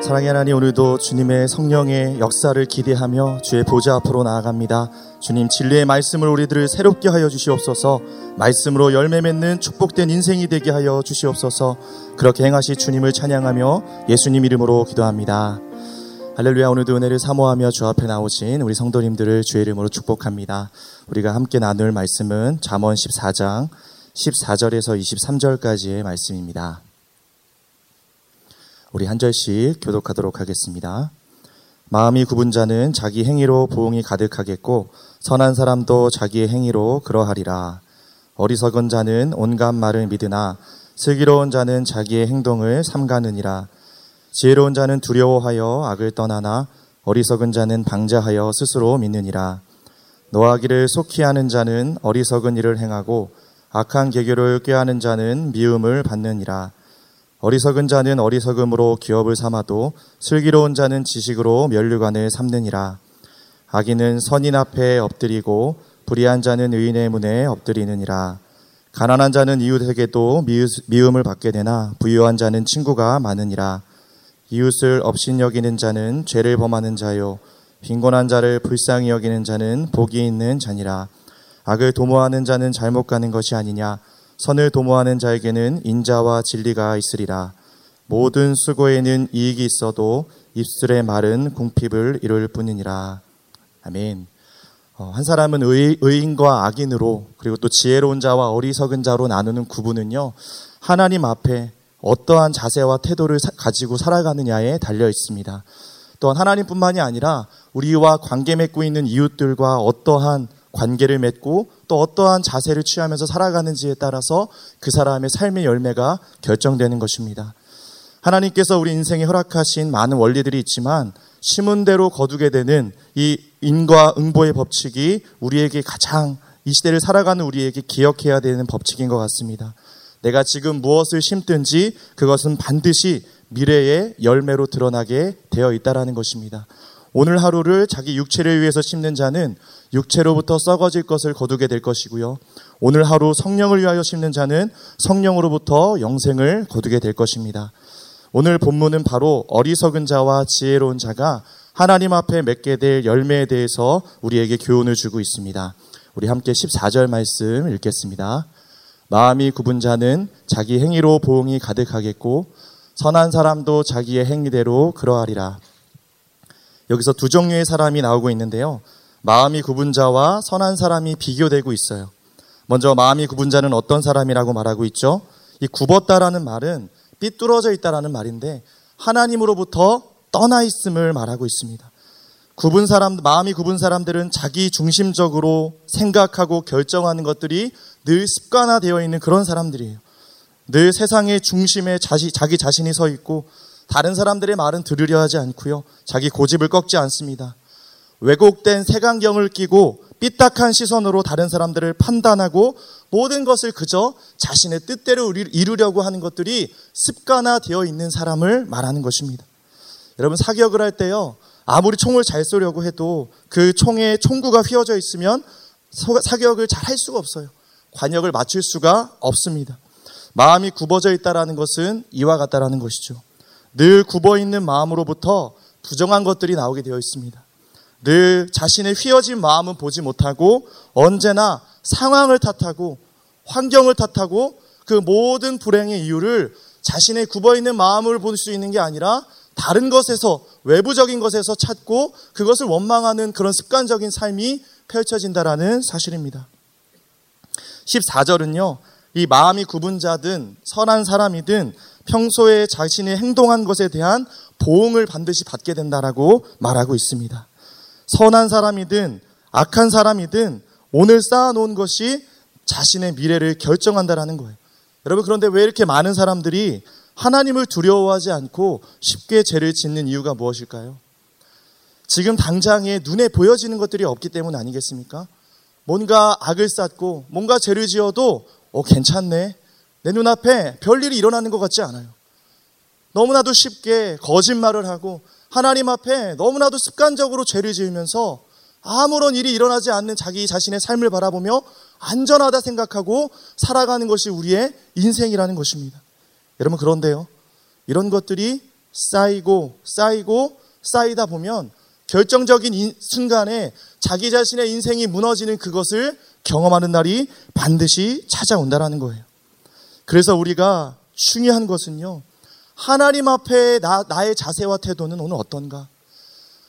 사랑의 하나님 오늘도 주님의 성령의 역사를 기대하며 주의 보좌 앞으로 나아갑니다. 주님 진리의 말씀을 우리들을 새롭게 하여 주시옵소서. 말씀으로 열매 맺는 축복된 인생이 되게 하여 주시옵소서. 그렇게 행하시 주님을 찬양하며 예수님 이름으로 기도합니다. 할렐루야 오늘도 은혜를 사모하며 주 앞에 나오신 우리 성도님들을 주의 이름으로 축복합니다. 우리가 함께 나눌 말씀은 잠언 14장 14절에서 23절까지의 말씀입니다. 우리 한 절씩 교독하도록 하겠습니다. 마음이 굽은 자는 자기 행위로 보응이 가득하겠고 선한 사람도 자기의 행위로 그러하리라. 어리석은 자는 온갖 말을 믿으나 슬기로운 자는 자기의 행동을 삼가느니라. 지혜로운 자는 두려워하여 악을 떠나나 어리석은 자는 방자하여 스스로 믿느니라. 노하기를 속히 하는 자는 어리석은 일을 행하고 악한 계교를 꾀하는 자는 미움을 받느니라. 어리석은 자는 어리석음으로 기업을 삼아도 슬기로운 자는 지식으로 면류관을 삼느니라. 악인은 선인 앞에 엎드리고 불의한 자는 의인의 문에 엎드리느니라. 가난한 자는 이웃에게도 미움을 받게 되나 부유한 자는 친구가 많으니라. 이웃을 업신 여기는 자는 죄를 범하는 자요. 빈곤한 자를 불쌍히 여기는 자는 복이 있는 자니라. 악을 도모하는 자는 잘못 가는 것이 아니냐. 선을 도모하는 자에게는 인자와 진리가 있으리라. 모든 수고에는 이익이 있어도 입술의 말은 궁핍을 이룰 뿐이니라. 아멘. 어, 한 사람은 의, 의인과 악인으로 그리고 또 지혜로운 자와 어리석은 자로 나누는 구분은요. 하나님 앞에 어떠한 자세와 태도를 사, 가지고 살아가느냐에 달려 있습니다. 또한 하나님뿐만이 아니라 우리와 관계 맺고 있는 이웃들과 어떠한 관계를 맺고 또 어떠한 자세를 취하면서 살아가는지에 따라서 그 사람의 삶의 열매가 결정되는 것입니다. 하나님께서 우리 인생에 허락하신 많은 원리들이 있지만 심은 대로 거두게 되는 이 인과 응보의 법칙이 우리에게 가장 이 시대를 살아가는 우리에게 기억해야 되는 법칙인 것 같습니다. 내가 지금 무엇을 심든지 그것은 반드시 미래의 열매로 드러나게 되어 있다라는 것입니다. 오늘 하루를 자기 육체를 위해서 심는 자는 육체로부터 썩어질 것을 거두게 될 것이고요. 오늘 하루 성령을 위하여 심는 자는 성령으로부터 영생을 거두게 될 것입니다. 오늘 본문은 바로 어리석은 자와 지혜로운 자가 하나님 앞에 맺게 될 열매에 대해서 우리에게 교훈을 주고 있습니다. 우리 함께 14절 말씀 읽겠습니다. 마음이 굽은 자는 자기 행위로 보응이 가득하겠고 선한 사람도 자기의 행위대로 그러하리라. 여기서 두 종류의 사람이 나오고 있는데요. 마음이 굽은 자와 선한 사람이 비교되고 있어요. 먼저 마음이 굽은 자는 어떤 사람이라고 말하고 있죠? 이 굽었다라는 말은 삐뚤어져 있다라는 말인데 하나님으로부터 떠나 있음을 말하고 있습니다. 굽은 사람, 마음이 굽은 사람들은 자기 중심적으로 생각하고 결정하는 것들이 늘 습관화되어 있는 그런 사람들이에요. 늘 세상의 중심에 자시, 자기 자신이 서 있고 다른 사람들의 말은 들으려 하지 않고요. 자기 고집을 꺾지 않습니다. 왜곡된 색안경을 끼고 삐딱한 시선으로 다른 사람들을 판단하고 모든 것을 그저 자신의 뜻대로 이루려고 하는 것들이 습관화되어 있는 사람을 말하는 것입니다. 여러분 사격을 할 때요. 아무리 총을 잘 쏘려고 해도 그 총에 총구가 휘어져 있으면 사격을 잘 할 수가 없어요. 관역을 맞출 수가 없습니다. 마음이 굽어져 있다라는 것은 이와 같다라는 것이죠. 늘 굽어 있는 마음으로부터 부정한 것들이 나오게 되어 있습니다. 늘 자신의 휘어진 마음은 보지 못하고 언제나 상황을 탓하고 환경을 탓하고 그 모든 불행의 이유를 자신의 굽어 있는 마음을 볼 수 있는 게 아니라 다른 것에서 외부적인 것에서 찾고 그것을 원망하는 그런 습관적인 삶이 펼쳐진다라는 사실입니다. 14절은요. 이 마음이 굽은 자든 선한 사람이든 평소에 자신이 행동한 것에 대한 보응을 반드시 받게 된다라고 말하고 있습니다. 선한 사람이든 악한 사람이든 오늘 쌓아놓은 것이 자신의 미래를 결정한다라는 거예요. 여러분 그런데 왜 이렇게 많은 사람들이 하나님을 두려워하지 않고 쉽게 죄를 짓는 이유가 무엇일까요? 지금 당장에 눈에 보여지는 것들이 없기 때문 아니겠습니까? 뭔가 악을 쌓고 뭔가 죄를 지어도 어 괜찮네. 내 눈앞에 별일이 일어나는 것 같지 않아요. 너무나도 쉽게 거짓말을 하고 하나님 앞에 너무나도 습관적으로 죄를 지으면서 아무런 일이 일어나지 않는 자기 자신의 삶을 바라보며 안전하다 생각하고 살아가는 것이 우리의 인생이라는 것입니다. 여러분 그런데요. 이런 것들이 쌓이고 쌓이고 쌓이다 보면 결정적인 순간에 자기 자신의 인생이 무너지는 그것을 경험하는 날이 반드시 찾아온다라는 거예요. 그래서 우리가 중요한 것은요. 하나님 앞에 나, 나의 자세와 태도는 오늘 어떤가?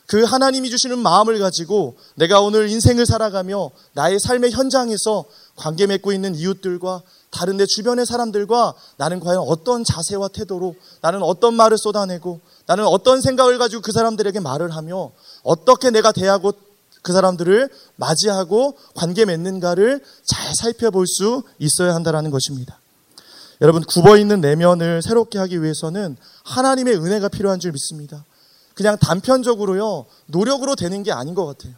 그 하나님이 주시는 마음을 가지고 내가 오늘 인생을 살아가며 나의 삶의 현장에서 관계 맺고 있는 이웃들과 다른 내 주변의 사람들과 나는 과연 어떤 자세와 태도로 나는 어떤 말을 쏟아내고 나는 어떤 생각을 가지고 그 사람들에게 말을 하며 어떻게 내가 대하고 그 사람들을 맞이하고 관계 맺는가를 잘 살펴볼 수 있어야 한다는 것입니다. 여러분, 굽어 있는 내면을 새롭게 하기 위해서는 하나님의 은혜가 필요한 줄 믿습니다. 그냥 단편적으로요, 노력으로 되는 게 아닌 것 같아요.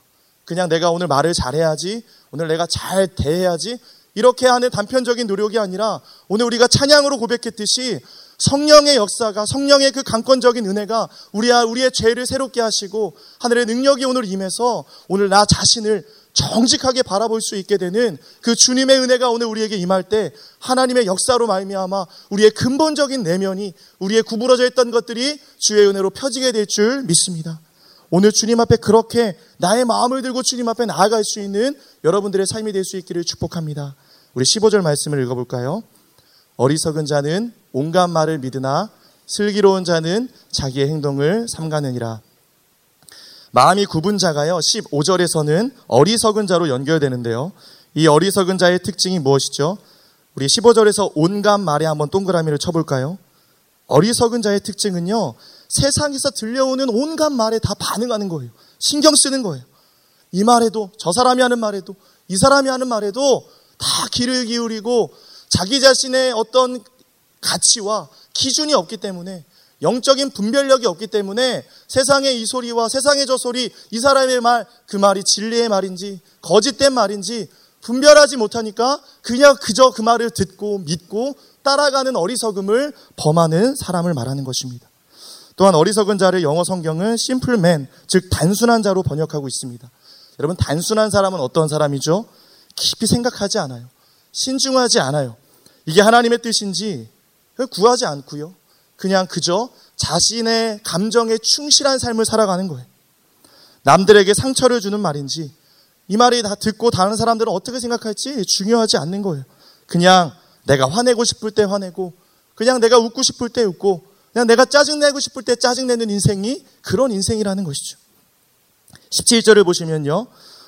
그냥 내가 오늘 말을 잘해야지, 오늘 내가 잘 대해야지, 이렇게 하는 단편적인 노력이 아니라 오늘 우리가 찬양으로 고백했듯이 성령의 역사가 성령의 그 강권적인 은혜가 우리 우리의 죄를 새롭게 하시고 하늘의 능력이 오늘 임해서 오늘 나 자신을 정직하게 바라볼 수 있게 되는 그 주님의 은혜가 오늘 우리에게 임할 때 하나님의 역사로 말미암아 우리의 근본적인 내면이 우리의 구부러져 있던 것들이 주의 은혜로 펴지게 될 줄 믿습니다. 오늘 주님 앞에 그렇게 나의 마음을 들고 주님 앞에 나아갈 수 있는 여러분들의 삶이 될 수 있기를 축복합니다. 우리 15절 말씀을 읽어볼까요? 어리석은 자는 온갖 말을 믿으나 슬기로운 자는 자기의 행동을 삼가느니라. 마음이 굽은 자가요, 15절에서는 어리석은 자로 연결되는데요. 이 어리석은 자의 특징이 무엇이죠? 우리 15절에서 온갖 말에 한번 동그라미를 쳐볼까요? 어리석은 자의 특징은요, 세상에서 들려오는 온갖 말에 다 반응하는 거예요. 신경 쓰는 거예요. 이 말에도, 저 사람이 하는 말에도, 이 사람이 하는 말에도 다 귀를 기울이고 자기 자신의 어떤 가치와 기준이 없기 때문에 영적인 분별력이 없기 때문에 세상의 이 소리와 세상의 저 소리, 이 사람의 말, 그 말이 진리의 말인지 거짓된 말인지 분별하지 못하니까 그냥 그저 그 말을 듣고 믿고 따라가는 어리석음을 범하는 사람을 말하는 것입니다. 또한 어리석은 자를 영어 성경은 man, 즉 단순한 자로 번역하고 있습니다. 여러분 단순한 사람은 어떤 사람이죠? 깊이 생각하지 않아요. 신중하지 않아요. 이게 하나님의 뜻인지 구하지 않고요. 그냥 그저 자신의 감정에 충실한 삶을 살아가는 거예요. 남들에게 상처를 주는 말인지 이 말이 다 듣고 다른 사람들은 어떻게 생각할지 중요하지 않는 거예요. 그냥 내가 화내고 싶을 때 화내고 그냥 내가 웃고 싶을 때 웃고 그냥 내가 짜증내고 싶을 때 짜증내는 인생이 그런 인생이라는 것이죠. 17절을 보시면요.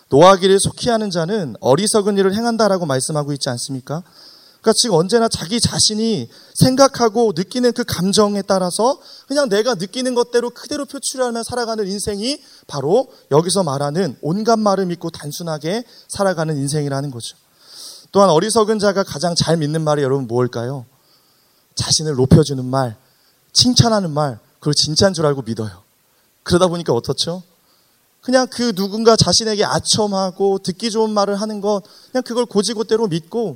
노하기를 속히 하는 자는 어리석은 일을 행한다라고 말씀하고 있지 않습니까? 그러니까 지금 언제나 자기 자신이 생각하고 느끼는 그 감정에 따라서 그냥 내가 느끼는 것대로 그대로 표출하며 살아가는 인생이 바로 여기서 말하는 온갖 말을 믿고 단순하게 살아가는 인생이라는 거죠. 또한 어리석은 자가 가장 잘 믿는 말이 여러분 무엇일까요? 자신을 높여주는 말, 칭찬하는 말, 그걸 진짜인 줄 알고 믿어요. 그러다 보니까 어떻죠? 그냥 그 누군가 자신에게 아첨하고 듣기 좋은 말을 하는 것, 그냥 그걸 고지고대로 믿고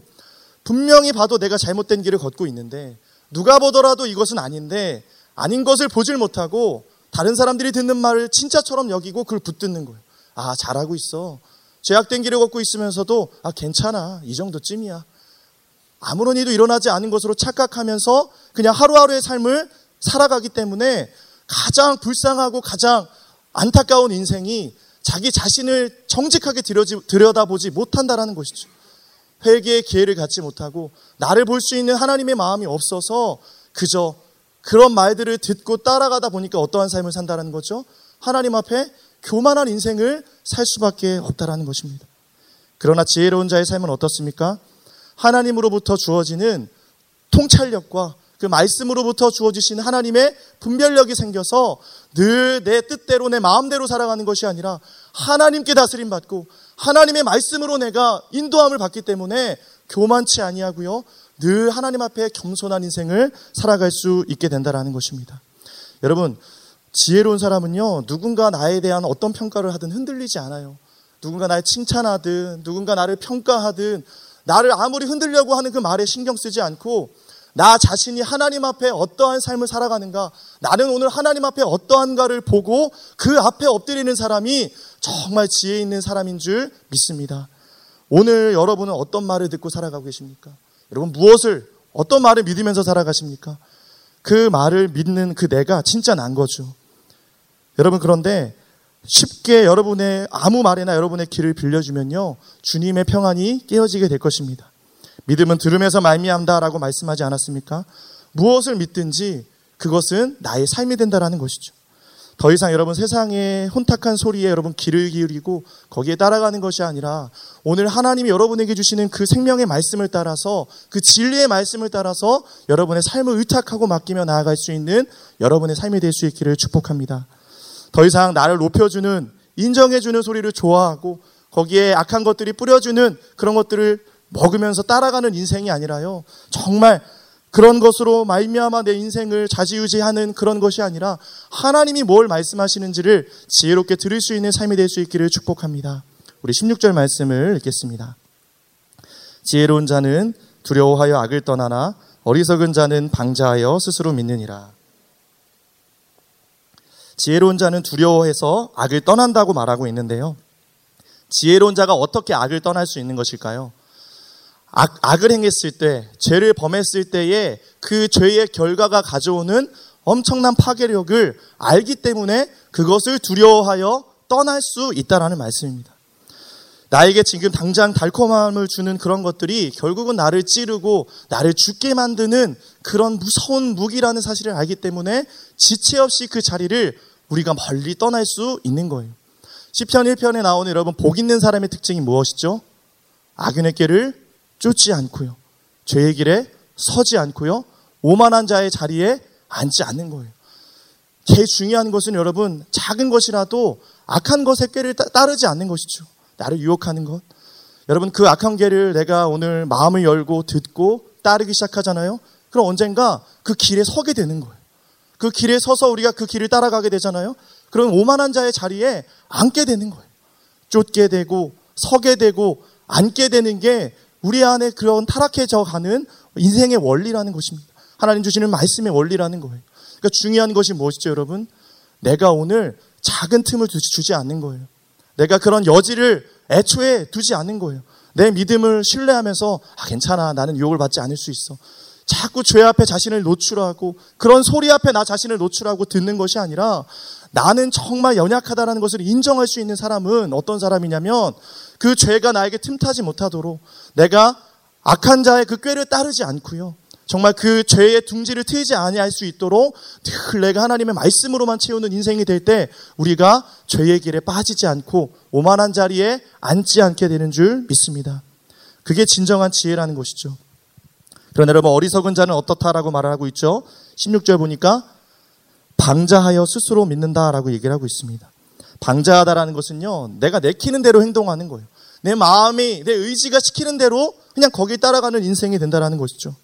분명히 봐도 내가 잘못된 길을 걷고 있는데 누가 보더라도 이것은 아닌데 아닌 것을 보질 못하고 다른 사람들이 듣는 말을 진짜처럼 여기고 그걸 붙듣는 거예요. 아, 잘하고 있어. 죄악된 길을 걷고 있으면서도 아, 괜찮아. 이 정도쯤이야. 아무런 일도 일어나지 않은 것으로 착각하면서 그냥 하루하루의 삶을 살아가기 때문에 가장 불쌍하고 가장 안타까운 인생이 자기 자신을 정직하게 들여다보지 못한다라는 것이죠. 회개의 기회를 갖지 못하고 나를 볼 수 있는 하나님의 마음이 없어서 그저 그런 말들을 듣고 따라가다 보니까 어떠한 삶을 산다는 거죠? 하나님 앞에 교만한 인생을 살 수밖에 없다라는 것입니다. 그러나 지혜로운 자의 삶은 어떻습니까? 하나님으로부터 주어지는 통찰력과 그 말씀으로부터 주어지신 하나님의 분별력이 생겨서 늘 내 뜻대로 내 마음대로 살아가는 것이 아니라 하나님께 다스림 받고 하나님의 말씀으로 내가 인도함을 받기 때문에 교만치 아니하고요. 늘 하나님 앞에 겸손한 인생을 살아갈 수 있게 된다라는 것입니다. 여러분, 지혜로운 사람은요, 누군가 나에 대한 어떤 평가를 하든 흔들리지 않아요. 누군가 나를 칭찬하든, 누군가 나를 평가하든, 나를 아무리 흔들려고 하는 그 말에 신경 쓰지 않고, 나 자신이 하나님 앞에 어떠한 삶을 살아가는가, 나는 오늘 하나님 앞에 어떠한가를 보고 그 앞에 엎드리는 사람이 정말 지혜 있는 사람인 줄 믿습니다. 오늘 여러분은 어떤 말을 듣고 살아가고 계십니까? 여러분 무엇을, 어떤 말을 믿으면서 살아가십니까? 그 말을 믿는 그 내가 진짜 난 거죠. 여러분 그런데 쉽게 여러분의 아무 말이나 여러분의 길을 빌려주면요 주님의 평안이 깨어지게 될 것입니다. 믿음은 들음에서 말미암다라고 말씀하지 않았습니까? 무엇을 믿든지 그것은 나의 삶이 된다라는 것이죠. 더 이상 여러분 세상의 혼탁한 소리에 여러분 귀를 기울이고 거기에 따라가는 것이 아니라 오늘 하나님이 여러분에게 주시는 그 생명의 말씀을 따라서 그 진리의 말씀을 따라서 여러분의 삶을 의탁하고 맡기며 나아갈 수 있는 여러분의 삶이 될 수 있기를 축복합니다. 더 이상 나를 높여주는 인정해주는 소리를 좋아하고 거기에 악한 것들이 뿌려주는 그런 것들을 먹으면서 따라가는 인생이 아니라요. 정말 그런 것으로 말미암아 내 인생을 자지우지하는 그런 것이 아니라 하나님이 뭘 말씀하시는지를 지혜롭게 들을 수 있는 삶이 될 수 있기를 축복합니다. 우리 16절 말씀을 읽겠습니다. 지혜로운 자는 두려워하여 악을 떠나나 어리석은 자는 방자하여 스스로 믿느니라. 지혜로운 자는 두려워해서 악을 떠난다고 말하고 있는데요. 지혜로운 자가 어떻게 악을 떠날 수 있는 것일까요? 악, 악을 행했을 때, 죄를 범했을 때에 그 죄의 결과가 가져오는 엄청난 파괴력을 알기 때문에 그것을 두려워하여 떠날 수 있다라는 말씀입니다. 나에게 지금 당장 달콤함을 주는 그런 것들이 결국은 나를 찌르고 나를 죽게 만드는 그런 무서운 무기라는 사실을 알기 때문에 지체 없이 그 자리를 우리가 멀리 떠날 수 있는 거예요. 시편 1편에 나오는 여러분 복 있는 사람의 특징이 무엇이죠? 악인의 길을 쫓지 않고요. 죄의 길에 서지 않고요. 오만한 자의 자리에 앉지 않는 거예요. 제일 중요한 것은 여러분 작은 것이라도 악한 것의 꾀를 따르지 않는 것이죠. 나를 유혹하는 것. 여러분 그 악한 꾀를 내가 오늘 마음을 열고 듣고 따르기 시작하잖아요. 그럼 언젠가 그 길에 서게 되는 거예요. 그 길에 서서 우리가 그 길을 따라가게 되잖아요. 그럼 오만한 자의 자리에 앉게 되는 거예요. 쫓게 되고 서게 되고 앉게 되는 게 우리 안에 그런 타락해져 가는 인생의 원리라는 것입니다. 하나님 주시는 말씀의 원리라는 거예요. 그러니까 중요한 것이 무엇이죠, 여러분? 내가 오늘 작은 틈을 주지 않는 거예요. 내가 그런 여지를 애초에 두지 않는 거예요. 내 믿음을 신뢰하면서 아 괜찮아 나는 유혹을 받지 않을 수 있어. 자꾸 죄 앞에 자신을 노출하고 그런 소리 앞에 나 자신을 노출하고 듣는 것이 아니라 나는 정말 연약하다라는 것을 인정할 수 있는 사람은 어떤 사람이냐면 그 죄가 나에게 틈타지 못하도록 내가 악한 자의 그 꾀를 따르지 않고요. 정말 그 죄의 둥지를 트이지 아니할 수 있도록 늘 내가 하나님의 말씀으로만 채우는 인생이 될 때 우리가 죄의 길에 빠지지 않고 오만한 자리에 앉지 않게 되는 줄 믿습니다. 그게 진정한 지혜라는 것이죠. 그러나 여러분 어리석은 자는 어떻다라고 말을 하고 있죠. 16절 보니까 방자하여 스스로 믿는다라고 얘기를 하고 있습니다. 방자하다라는 것은요. 내가 내키는 대로 행동하는 거예요. 내 마음이 내 의지가 시키는 대로 그냥 거기에 따라가는 인생이 된다라는 것이죠.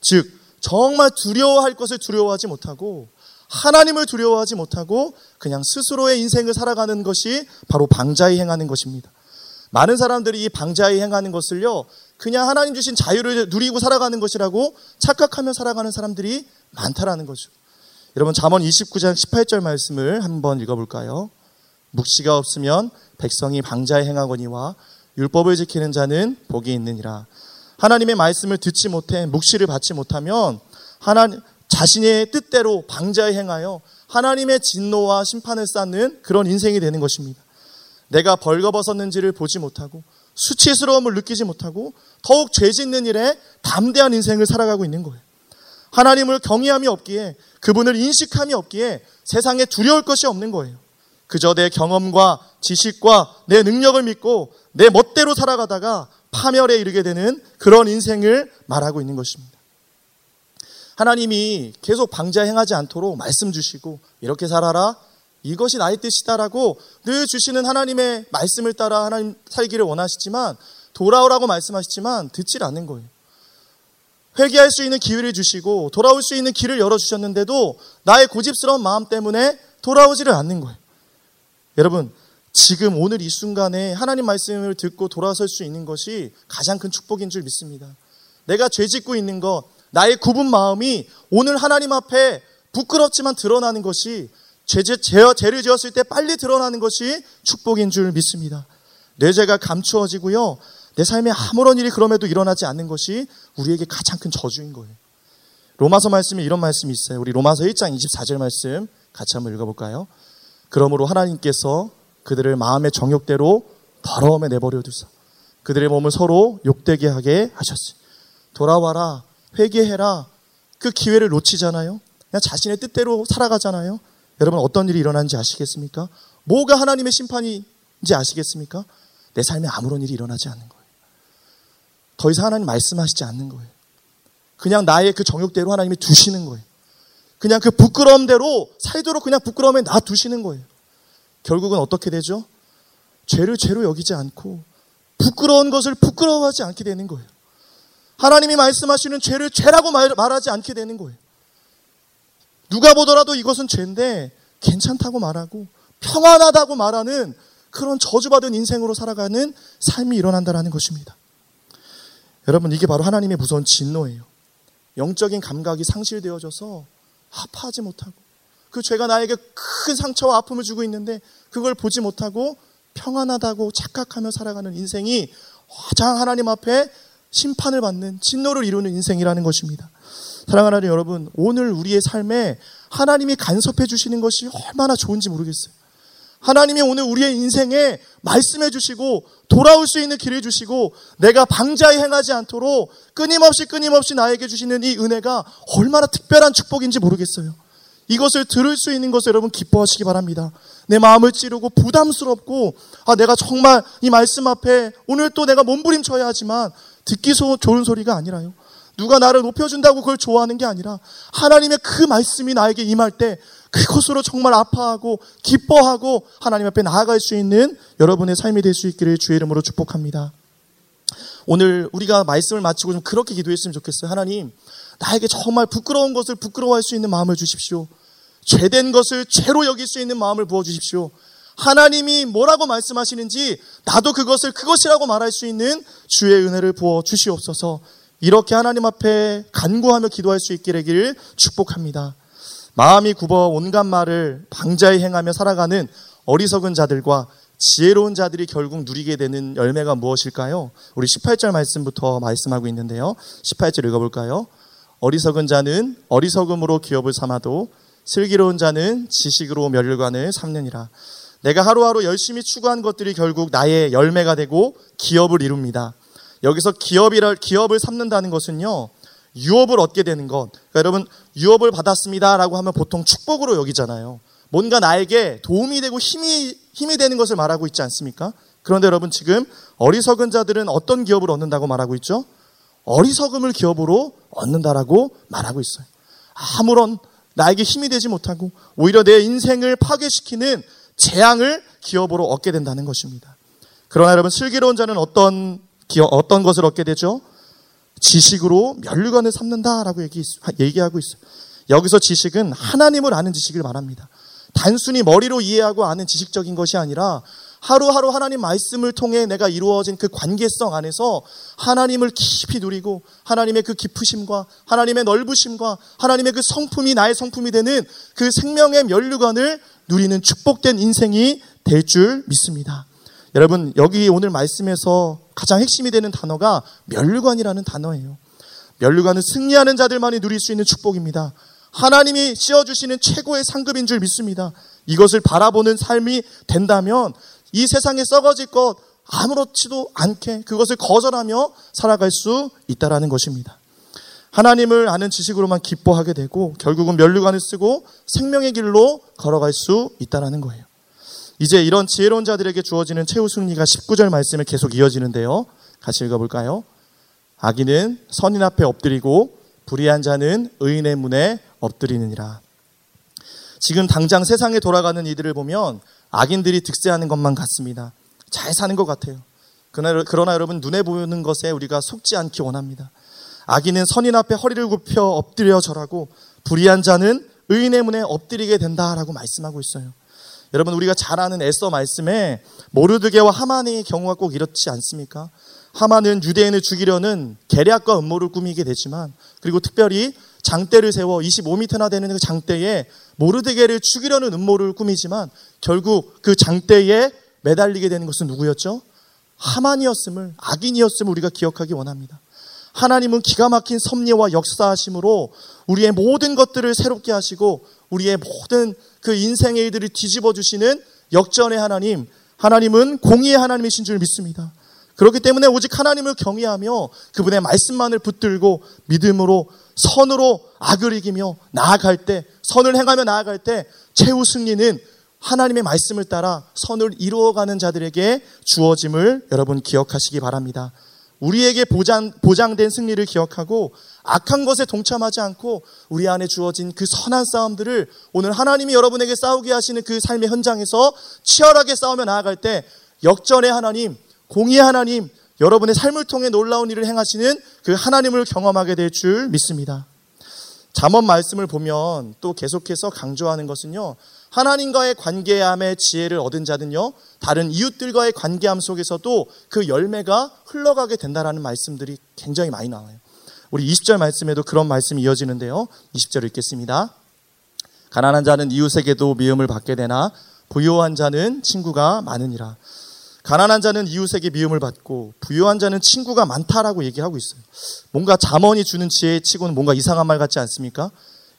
즉 정말 두려워할 것을 두려워하지 못하고 하나님을 두려워하지 못하고 그냥 스스로의 인생을 살아가는 것이 바로 방자히 행하는 것입니다. 많은 사람들이 이 방자히 행하는 것을요, 그냥 하나님 주신 자유를 누리고 살아가는 것이라고 착각하며 살아가는 사람들이 많다라는 거죠. 여러분, 잠언 29장 18절 말씀을 한번 읽어볼까요? 묵시가 없으면 백성이 방자히 행하거니와 율법을 지키는 자는 복이 있느니라. 하나님의 말씀을 듣지 못해 묵시를 받지 못하면 하나님 자신의 뜻대로 방자에 행하여 하나님의 진노와 심판을 쌓는 그런 인생이 되는 것입니다. 내가 벌거벗었는지를 보지 못하고 수치스러움을 느끼지 못하고 더욱 죄 짓는 일에 담대한 인생을 살아가고 있는 거예요. 하나님을 경외함이 없기에 그분을 인식함이 없기에 세상에 두려울 것이 없는 거예요. 그저 내 경험과 지식과 내 능력을 믿고 내 멋대로 살아가다가 파멸에 이르게 되는 그런 인생을 말하고 있는 것입니다. 하나님이 계속 방자 행하지 않도록 말씀 주시고 이렇게 살아라 이것이 나의 뜻이다라고 늘 주시는 하나님의 말씀을 따라 하나님 살기를 원하시지만 돌아오라고 말씀하시지만 듣질 않는 거예요. 회개할 수 있는 기회를 주시고 돌아올 수 있는 길을 열어 주셨는데도 나의 고집스러운 마음 때문에 돌아오지를 않는 거예요. 여러분, 지금 오늘 이 순간에 하나님 말씀을 듣고 돌아설 수 있는 것이 가장 큰 축복인 줄 믿습니다. 내가 죄 짓고 있는 것, 나의 굽은 마음이 오늘 하나님 앞에 부끄럽지만 드러나는 것이 죄, 죄, 죄를 지었을 때 빨리 드러나는 것이 축복인 줄 믿습니다. 내 죄가 감추어지고요. 내 삶에 아무런 일이 그럼에도 일어나지 않는 것이 우리에게 가장 큰 저주인 거예요. 로마서 말씀에 이런 말씀이 있어요. 우리 로마서 1장 24절 말씀 같이 한번 읽어볼까요? 그러므로 하나님께서 그들을 마음의 정욕대로 더러움에 내버려 두사 그들의 몸을 서로 욕되게 하게 하셨어요. 돌아와라, 회개해라. 그 기회를 놓치잖아요. 그냥 자신의 뜻대로 살아가잖아요. 여러분 어떤 일이 일어나는지 아시겠습니까? 뭐가 하나님의 심판인지 아시겠습니까? 내 삶에 아무런 일이 일어나지 않는 거예요. 더 이상 하나님 말씀하시지 않는 거예요. 그냥 나의 그 정욕대로 하나님이 두시는 거예요. 그냥 그 부끄러움대로 살도록 그냥 부끄러움에 놔두시는 거예요. 결국은 어떻게 되죠? 죄를 죄로 여기지 않고 부끄러운 것을 부끄러워하지 않게 되는 거예요. 하나님이 말씀하시는 죄를 죄라고 말, 말하지 않게 되는 거예요. 누가 보더라도 이것은 죄인데 괜찮다고 말하고 평안하다고 말하는 그런 저주받은 인생으로 살아가는 삶이 일어난다라는 것입니다. 여러분, 이게 바로 하나님의 무서운 진노예요. 영적인 감각이 상실되어져서 아파하지 못하고 그 죄가 나에게 큰 상처와 아픔을 주고 있는데 그걸 보지 못하고 평안하다고 착각하며 살아가는 인생이 가장 하나님 앞에 심판을 받는 진노를 이루는 인생이라는 것입니다. 사랑하는 여러분, 오늘 우리의 삶에 하나님이 간섭해 주시는 것이 얼마나 좋은지 모르겠어요. 하나님이 오늘 우리의 인생에 말씀해 주시고 돌아올 수 있는 길을 주시고 내가 방자에 행하지 않도록 끊임없이 끊임없이 나에게 주시는 이 은혜가 얼마나 특별한 축복인지 모르겠어요. 이것을 들을 수 있는 것을 여러분 기뻐하시기 바랍니다. 내 마음을 찌르고 부담스럽고 아 내가 정말 이 말씀 앞에 오늘 또 내가 몸부림쳐야 하지만 듣기 좋은 소리가 아니라요. 누가 나를 높여준다고 그걸 좋아하는 게 아니라 하나님의 그 말씀이 나에게 임할 때 그것으로 정말 아파하고 기뻐하고 하나님 앞에 나아갈 수 있는 여러분의 삶이 될 수 있기를 주의 이름으로 축복합니다. 오늘 우리가 말씀을 마치고 좀 그렇게 기도했으면 좋겠어요. 하나님, 나에게 정말 부끄러운 것을 부끄러워할 수 있는 마음을 주십시오. 죄된 것을 죄로 여길 수 있는 마음을 부어 주십시오. 하나님이 뭐라고 말씀하시는지 나도 그것을 그것이라고 말할 수 있는 주의 은혜를 부어 주시옵소서. 이렇게 하나님 앞에 간구하며 기도할 수 있기를 축복합니다. 마음이 굽어 온갖 말을 방자히 행하며 살아가는 어리석은 자들과 지혜로운 자들이 결국 누리게 되는 열매가 무엇일까요? 우리 18절 말씀부터 말씀하고 있는데요. 18절 읽어볼까요? 어리석은 자는 어리석음으로 기업을 삼아도 슬기로운 자는 지식으로 멸관을 삼느니라. 내가 하루하루 열심히 추구한 것들이 결국 나의 열매가 되고 기업을 이룹니다. 여기서 기업이라, 기업을 삼는다는 것은요, 유업을 얻게 되는 것. 그러니까 여러분, 유업을 받았습니다라고 하면 보통 축복으로 여기잖아요. 뭔가 나에게 도움이 되고 힘이, 힘이 되는 것을 말하고 있지 않습니까? 그런데 여러분, 지금 어리석은 자들은 어떤 기업을 얻는다고 말하고 있죠? 어리석음을 기업으로 얻는다라고 말하고 있어요. 아무런 나에게 힘이 되지 못하고 오히려 내 인생을 파괴시키는 재앙을 기업으로 얻게 된다는 것입니다. 그러나 여러분 슬기로운 자는 어떤 어떤 것을 얻게 되죠? 지식으로 멸류관을 삼는다라고 얘기, 얘기하고 있어요. 여기서 지식은 하나님을 아는 지식을 말합니다. 단순히 머리로 이해하고 아는 지식적인 것이 아니라 하루하루 하나님 말씀을 통해 내가 이루어진 그 관계성 안에서 하나님을 깊이 누리고 하나님의 그 깊으심과 하나님의 넓으심과 하나님의 그 성품이 나의 성품이 되는 그 생명의 면류관을 누리는 축복된 인생이 될 줄 믿습니다. 여러분, 여기 오늘 말씀에서 가장 핵심이 되는 단어가 면류관이라는 단어예요. 면류관은 승리하는 자들만이 누릴 수 있는 축복입니다. 하나님이 씌워주시는 최고의 상급인 줄 믿습니다. 이것을 바라보는 삶이 된다면 이 세상에 썩어질 것 아무렇지도 않게 그것을 거절하며 살아갈 수 있다라는 것입니다. 하나님을 아는 지식으로만 기뻐하게 되고 결국은 면류관을 쓰고 생명의 길로 걸어갈 수 있다라는 거예요. 이제 이런 지혜로운 자들에게 주어지는 최후 승리가 19절 말씀에 계속 이어지는데요. 같이 읽어볼까요? 악인은 선인 앞에 엎드리고 불의한 자는 의인의 문에 엎드리느니라. 지금 당장 세상에 돌아가는 이들을 보면 악인들이 득세하는 것만 같습니다. 잘 사는 것 같아요. 그러나, 여러분 눈에 보이는 것에 우리가 속지 않기 원합니다. 악인은 선인 앞에 허리를 굽혀 엎드려 절하고 불의한 자는 의인의 문에 엎드리게 된다라고 말씀하고 있어요. 여러분 우리가 잘 아는 에서 말씀에 모르드게와 하만의 경우가 꼭 이렇지 않습니까? 하만은 유대인을 죽이려는 계략과 음모를 꾸미게 되지만 그리고 특별히 장대를 세워 25m나 되는 그 장대에 모르드게를 죽이려는 음모를 꾸미지만 결국 그 장대에 매달리게 되는 것은 누구였죠? 하만이었음을 악인이었음을 우리가 기억하기 원합니다. 하나님은 기가 막힌 섭리와 역사하심으로 우리의 모든 것들을 새롭게 하시고 우리의 모든 그 인생의 일들을 뒤집어 주시는 역전의 하나님, 하나님은 공의의 하나님이신 줄 믿습니다. 그렇기 때문에 오직 하나님을 경외하며 그분의 말씀만을 붙들고 믿음으로 선으로 악을 이기며 나아갈 때, 선을 행하며 나아갈 때 최후 승리는 하나님의 말씀을 따라 선을 이루어가는 자들에게 주어짐을 여러분 기억하시기 바랍니다. 우리에게 보장, 보장된 승리를 기억하고 악한 것에 동참하지 않고 우리 안에 주어진 그 선한 싸움들을 오늘 하나님이 여러분에게 싸우게 하시는 그 삶의 현장에서 치열하게 싸우며 나아갈 때 역전의 하나님, 공의의 하나님, 여러분의 삶을 통해 놀라운 일을 행하시는 그 하나님을 경험하게 될 줄 믿습니다. 잠언 말씀을 보면 또 계속해서 강조하는 것은요. 하나님과의 관계함의 지혜를 얻은 자는요. 다른 이웃들과의 관계함 속에서도 그 열매가 흘러가게 된다라는 말씀들이 굉장히 많이 나와요. 우리 20절 말씀에도 그런 말씀이 이어지는데요. 20절 읽겠습니다. 가난한 자는 이웃에게도 미움을 받게 되나 부유한 자는 친구가 많으니라. 가난한 자는 이웃에게 미움을 받고 부유한 자는 친구가 많다라고 얘기하고 있어요. 뭔가 잠언이 주는 지혜 치고는 뭔가 이상한 말 같지 않습니까?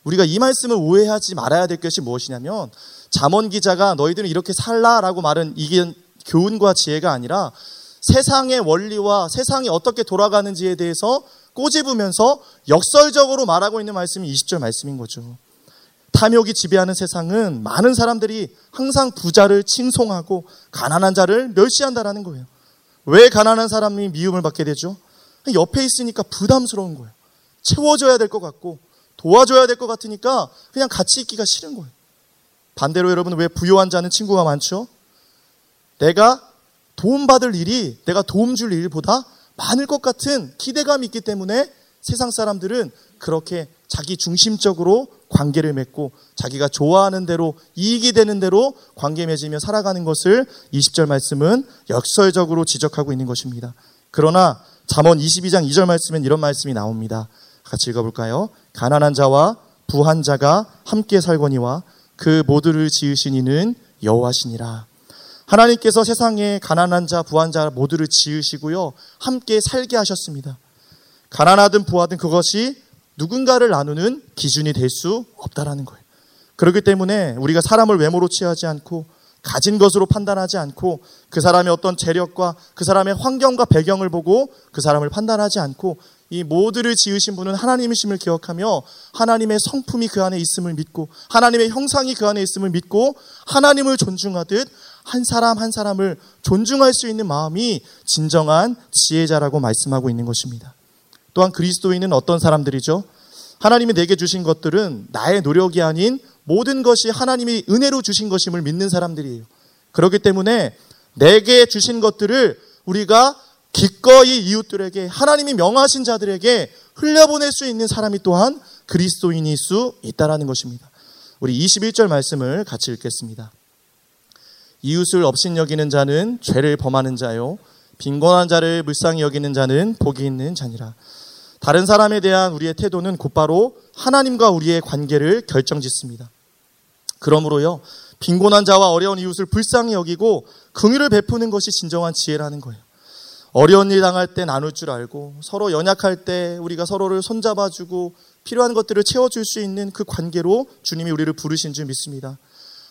우리가 이 말씀을 오해하지 말아야 될 것이 무엇이냐면 잠언 기자가 너희들은 이렇게 살라라고 말은 이게 교훈과 지혜가 아니라 세상의 원리와 세상이 어떻게 돌아가는지에 대해서 꼬집으면서 역설적으로 말하고 있는 말씀이 20절 말씀인 거죠. 탐욕이 지배하는 세상은 많은 사람들이 항상 부자를 칭송하고 가난한 자를 멸시한다라는 거예요. 왜 가난한 사람이 미움을 받게 되죠? 옆에 있으니까 부담스러운 거예요. 채워줘야 될 것 같고 도와줘야 될 것 같으니까 그냥 같이 있기가 싫은 거예요. 반대로 여러분 왜 부유한 자는 친구가 많죠? 내가 도움받을 일이 내가 도움 줄 일보다 많을 것 같은 기대감이 있기 때문에 세상 사람들은 그렇게 자기 중심적으로 관계를 맺고 자기가 좋아하는 대로 이익이 되는 대로 관계 맺으며 살아가는 것을 20절 말씀은 역설적으로 지적하고 있는 것입니다. 그러나 잠언 22장 2절 말씀엔 이런 말씀이 나옵니다. 같이 읽어볼까요? 가난한 자와 부한 자가 함께 살거니와 그 모두를 지으신 이는 여호와시니라. 하나님께서 세상에 가난한 자, 부한 자 모두를 지으시고요. 함께 살게 하셨습니다. 가난하든 부하든 그것이 누군가를 나누는 기준이 될 수 없다라는 거예요. 그렇기 때문에 우리가 사람을 외모로 취하지 않고 가진 것으로 판단하지 않고 그 사람의 어떤 재력과 그 사람의 환경과 배경을 보고 그 사람을 판단하지 않고 이 모두를 지으신 분은 하나님이심을 기억하며 하나님의 성품이 그 안에 있음을 믿고 하나님의 형상이 그 안에 있음을 믿고 하나님을 존중하듯 한 사람 한 사람을 존중할 수 있는 마음이 진정한 지혜자라고 말씀하고 있는 것입니다. 또한 그리스도인은 어떤 사람들이죠? 하나님이 내게 주신 것들은 나의 노력이 아닌 모든 것이 하나님이 은혜로 주신 것임을 믿는 사람들이에요. 그렇기 때문에 내게 주신 것들을 우리가 기꺼이 이웃들에게 하나님이 명하신 자들에게 흘려보낼 수 있는 사람이 또한 그리스도인일 수 있다라는 것입니다. 우리 21절 말씀을 같이 읽겠습니다. 이웃을 업신여기는 자는 죄를 범하는 자요 빈곤한 자를 불쌍히 여기는 자는 복이 있는 자니라. 다른 사람에 대한 우리의 태도는 곧바로 하나님과 우리의 관계를 결정짓습니다. 그러므로요, 빈곤한 자와 어려운 이웃을 불쌍히 여기고 긍휼을 베푸는 것이 진정한 지혜라는 거예요. 어려운 일 당할 때 나눌 줄 알고 서로 연약할 때 우리가 서로를 손잡아주고 필요한 것들을 채워줄 수 있는 그 관계로 주님이 우리를 부르신 줄 믿습니다.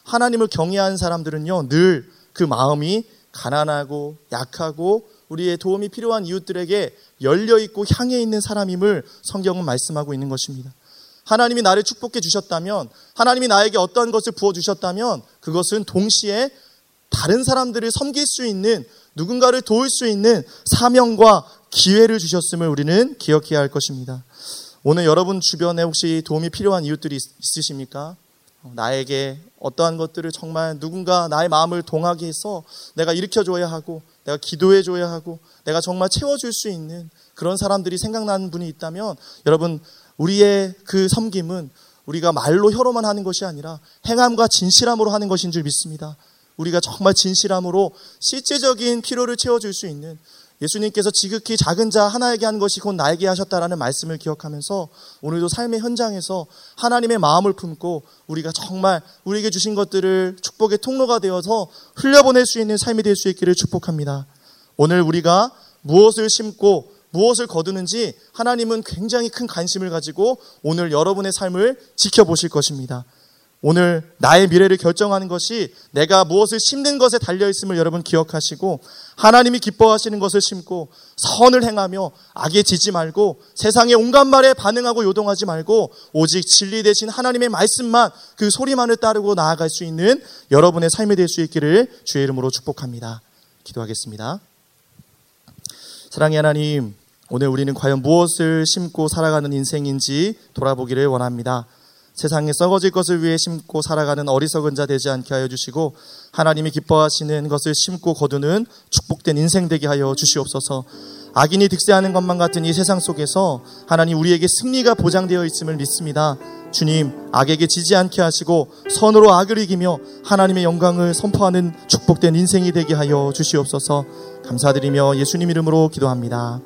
하나님을 경외하는 사람들은요, 늘 그 마음이 가난하고 약하고 우리의 도움이 필요한 이웃들에게 열려 있고 향해 있는 사람임을 성경은 말씀하고 있는 것입니다. 하나님이 나를 축복해 주셨다면, 하나님이 나에게 어떠한 것을 부어 주셨다면, 그것은 동시에 다른 사람들을 섬길 수 있는, 누군가를 도울 수 있는 사명과 기회를 주셨음을 우리는 기억해야 할 것입니다. 오늘 여러분 주변에 혹시 도움이 필요한 이웃들이 있으십니까? 나에게 어떠한 것들을 정말 누군가 나의 마음을 동하게 해서 내가 일으켜줘야 하고 내가 기도해줘야 하고 내가 정말 채워줄 수 있는 그런 사람들이 생각나는 분이 있다면 여러분 우리의 그 섬김은 우리가 말로 혀로만 하는 것이 아니라 행함과 진실함으로 하는 것인 줄 믿습니다. 우리가 정말 진실함으로 실제적인 필요를 채워줄 수 있는 예수님께서 지극히 작은 자 하나에게 한 것이 곧 나에게 하셨다라는 말씀을 기억하면서 오늘도 삶의 현장에서 하나님의 마음을 품고 우리가 정말 우리에게 주신 것들을 축복의 통로가 되어서 흘려보낼 수 있는 삶이 될 수 있기를 축복합니다. 오늘 우리가 무엇을 심고 무엇을 거두는지 하나님은 굉장히 큰 관심을 가지고 오늘 여러분의 삶을 지켜보실 것입니다. 오늘 나의 미래를 결정하는 것이 내가 무엇을 심는 것에 달려 있음을 여러분 기억하시고 하나님이 기뻐하시는 것을 심고 선을 행하며 악에 지지 말고 세상의 온갖 말에 반응하고 요동하지 말고 오직 진리 대신 하나님의 말씀만 그 소리만을 따르고 나아갈 수 있는 여러분의 삶이 될 수 있기를 주의 이름으로 축복합니다. 기도하겠습니다. 사랑의 하나님, 오늘 우리는 과연 무엇을 심고 살아가는 인생인지 돌아보기를 원합니다. 세상에 썩어질 것을 위해 심고 살아가는 어리석은 자 되지 않게 하여 주시고 하나님이 기뻐하시는 것을 심고 거두는 축복된 인생 되게 하여 주시옵소서. 악인이 득세하는 것만 같은 이 세상 속에서 하나님 우리에게 승리가 보장되어 있음을 믿습니다. 주님, 악에게 지지 않게 하시고 선으로 악을 이기며 하나님의 영광을 선포하는 축복된 인생이 되게 하여 주시옵소서. 감사드리며 예수님 이름으로 기도합니다.